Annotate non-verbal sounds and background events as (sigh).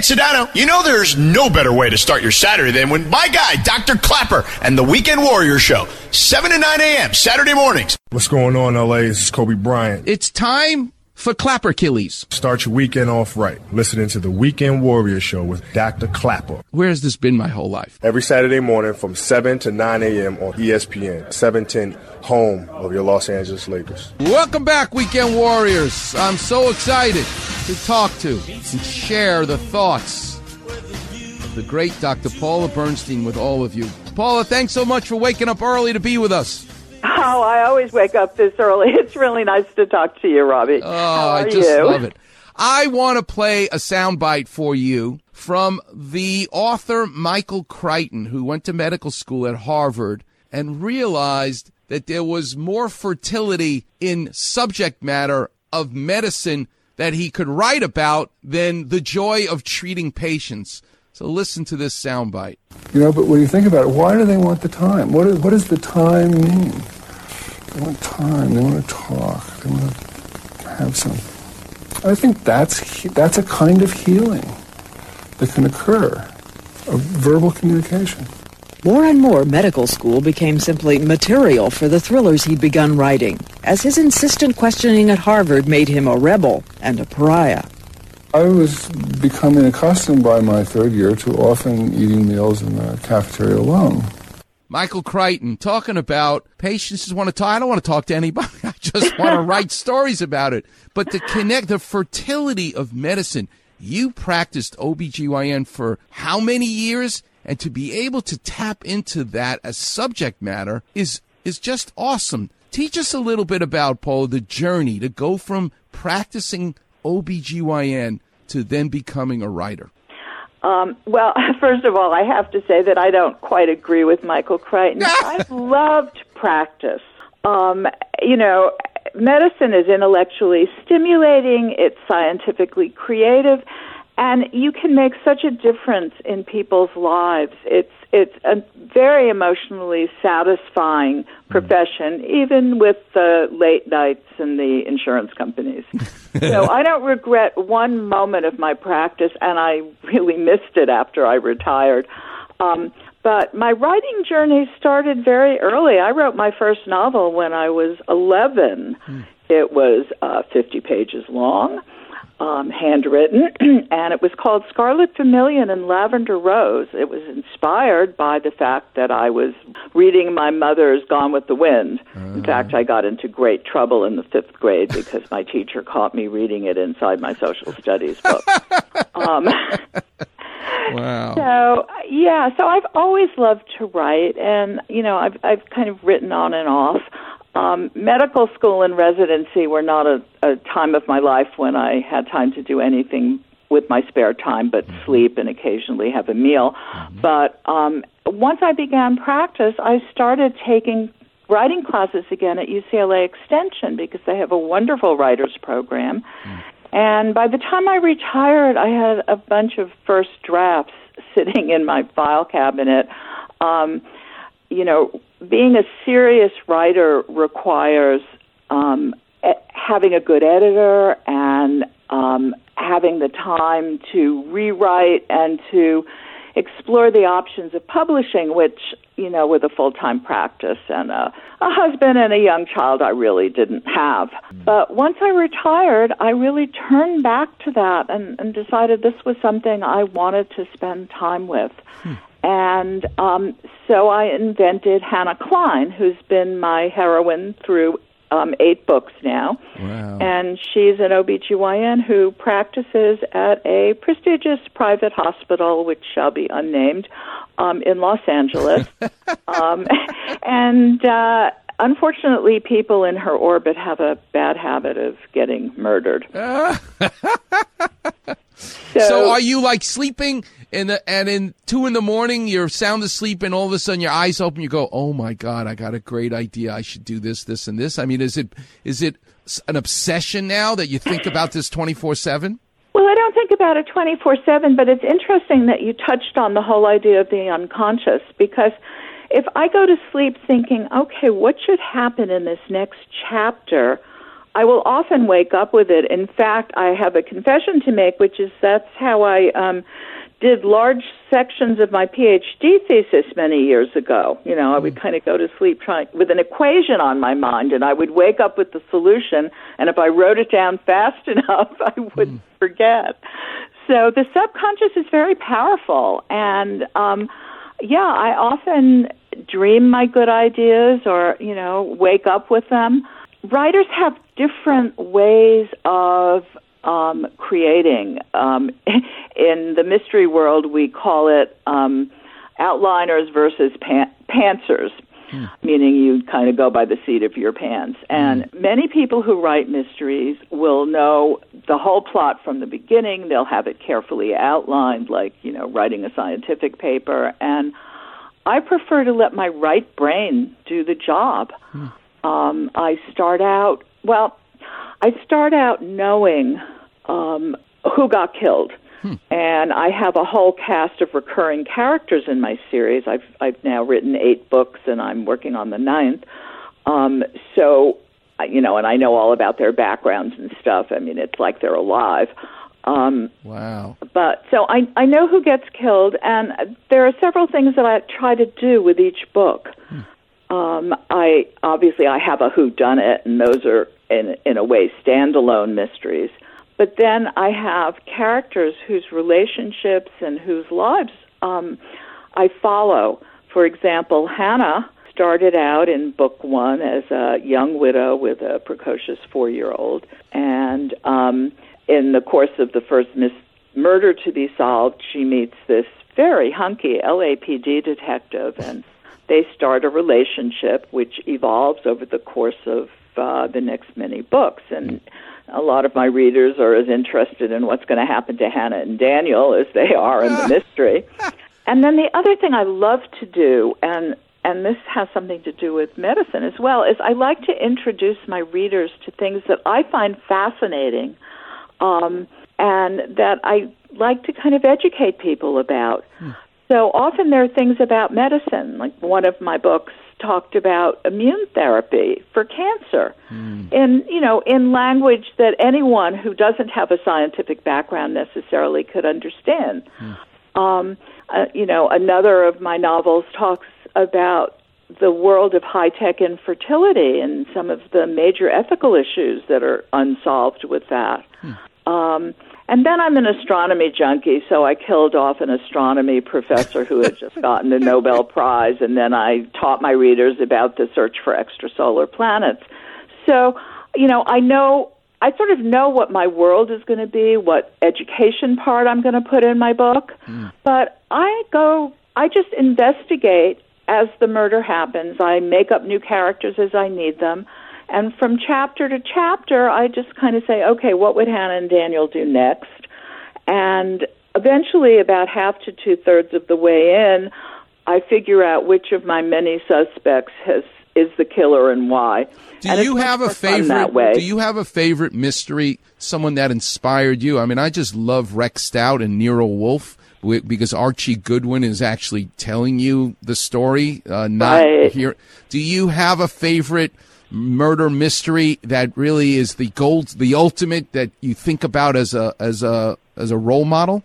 it's Sedano. You know there's no better way to start your Saturday than when my guy, Dr. Klapper, and the Weekend Warrior Show, 7 to 9 a.m. Saturday mornings. What's going on, LA? This is Kobe Bryant. It's time for Klapper Achilles. Start your weekend off right. Listening to the Weekend Warrior Show with Dr. Klapper. Where has this been my whole life? Every Saturday morning from 7 to 9 a.m. on ESPN, 710, home of your Los Angeles Lakers. Welcome back, Weekend Warriors. I'm so excited to talk to and share the thoughts of the great Dr. Paula Bernstein with all of you. Paula, thanks so much for waking up early to be with us. Oh, I always wake up this early. (laughs) It's really nice to talk to you, Robbie. Oh, I just you? love it. I want to play a soundbite for you from the author Michael Crichton, who went to medical school at Harvard and realized that there was more fertility in subject matter of medicine that he could write about than the joy of treating patients. So listen to this soundbite. You know, but when you think about it, why do they want the time? What, is, what does the time mean? They want time. They want to talk. They want to have some. I think that's that's a kind of healing that can occur, of verbal communication. More and more, medical school became simply material for the thrillers he'd begun writing, as his insistent questioning at Harvard made him a rebel and a pariah. I was becoming accustomed by my third year to often eating meals in the cafeteria alone. Michael Crichton talking about patients just want to talk. I don't want to talk to anybody. (laughs) I just want to (laughs) write stories about it. But to connect the fertility of medicine, you practiced OBGYN for how many years? And to be able to tap into that as subject matter is, is just awesome. Teach us a little bit about, Paul, the journey to go from practicing OBGYN to then becoming a writer. Um, well, (laughs) first of all, I have to say that I don't quite agree with Michael Crichton. (laughs) I've loved practice. Um, you know, medicine is intellectually stimulating, it's scientifically creative, and you can make such a difference in people's lives. It's it's a very emotionally satisfying profession, even with the late nights and the insurance companies. (laughs) so I don't regret one moment of my practice, and I really missed it after I retired. Um, but my writing journey started very early. I wrote my first novel when I was 11. It was uh, 50 pages long, um, handwritten, (clears throat) and it was called Scarlet Vermilion and Lavender Rose. It was inspired by the fact that I was reading my mother's Gone with the Wind. In fact, I got into great trouble in the fifth grade because my teacher caught me reading it inside my social studies book. (laughs) um, Wow. so yeah, so I've always loved to write, and you know, I've I've kind of written on and off. Um, medical school and residency were not a, a time of my life when I had time to do anything with my spare time, but sleep and occasionally have a meal. But um, once I began practice, I started taking writing classes again at UCLA Extension because they have a wonderful writers program. And by the time I retired, I had a bunch of first drafts (laughs) sitting in my file cabinet. Um, you know, being a serious writer requires um, having a good editor and um, having the time to rewrite and to explore the options of publishing, which, you know, with a full time practice and a, a husband and a young child, I really didn't have. But once I retired, I really turned back to that and, and decided this was something I wanted to spend time with. And um, so I invented Hannah Kline, who's been my heroine through um, eight books now. Wow. And she's an OBGYN who practices at a prestigious private hospital, which shall be unnamed, um, in Los Angeles. (laughs) um, and uh, unfortunately, people in her orbit have a bad habit of getting murdered. (laughs) So are you like sleeping in the, and in two in the morning you're sound asleep and all of a sudden your eyes open you go oh my god I got a great idea. I should do this this and this. I mean is it is it an obsession now that you think about this twenty four seven? Well, I don't think about it 24 7, but it's interesting that you touched on the whole idea of the unconscious because if I go to sleep thinking, okay, what should happen in this next chapter I will often wake up with it. In fact, I have a confession to make, which is that's how I um, did large sections of my PhD thesis many years ago. You know, I would kind of go to sleep trying with an equation on my mind, and I would wake up with the solution. And if I wrote it down fast (laughs) enough, I would mm. forget. So the subconscious is very powerful, and um, yeah, I often dream my good ideas, or you know, wake up with them. Writers have different ways of um, creating. Um, (laughs) in the mystery world, we call it um, outliners versus pan- pantsers, hmm. meaning you kind of go by the seat of your pants. And hmm. many people who write mysteries will know the whole plot from the beginning. They'll have it carefully outlined, like, you know, writing a scientific paper. And I prefer to let my right brain do the job. Hmm. Um, I start out, well, I start out knowing um, who got killed. Hmm. And I have a whole cast of recurring characters in my series. I've I've now written eight books, and I'm working on the ninth. Um, so, you know, and I know all about their backgrounds and stuff. I mean, it's like they're alive. Um, wow. But so I I know who gets killed, and there are several things that I try to do with each book. Hmm. Um, I obviously I have a who done it, and those are in in a way standalone mysteries. But then I have characters whose relationships and whose lives um, I follow. For example, Hannah started out in book one as a young widow with a precocious four year old, and um, in the course of the first mis- murder to be solved, she meets this very hunky LAPD detective, and they start a relationship which evolves over the course of uh, the next many books. And a lot of my readers are as interested in what's going to happen to Hannah and Daniel as they are in the (laughs) mystery. And then the other thing I love to do, and and this has something to do with medicine as well, is I like to introduce my readers to things that I find fascinating, um, and that I like to kind of educate people about. Hmm. So often there are things about medicine. Like one of my books talked about immune therapy for cancer mm. in you know in language that anyone who doesn't have a scientific background necessarily could understand. Mm. Um, uh, you know, another of my novels talks about the world of high tech infertility and some of the major ethical issues that are unsolved with that. Mm. Um, and then I'm an astronomy junkie, so I killed off an astronomy professor who had just gotten a Nobel Prize, and then I taught my readers about the search for extrasolar planets. So, you know, I know, I sort of know what my world is going to be, what education part I'm going to put in my book, mm. but I go, I just investigate as the murder happens. I make up new characters as I need them. And from chapter to chapter, I just kind of say, okay, what would Hannah and Daniel do next? And eventually, about half to two thirds of the way in, I figure out which of my many suspects has is the killer and why. Do and you have a favorite? Do you have a favorite mystery? Someone that inspired you? I mean, I just love Rex Stout and Nero Wolfe because Archie Goodwin is actually telling you the story, uh, not right. here. Do you have a favorite murder mystery that really is the gold, the ultimate that you think about as a as a as a role model?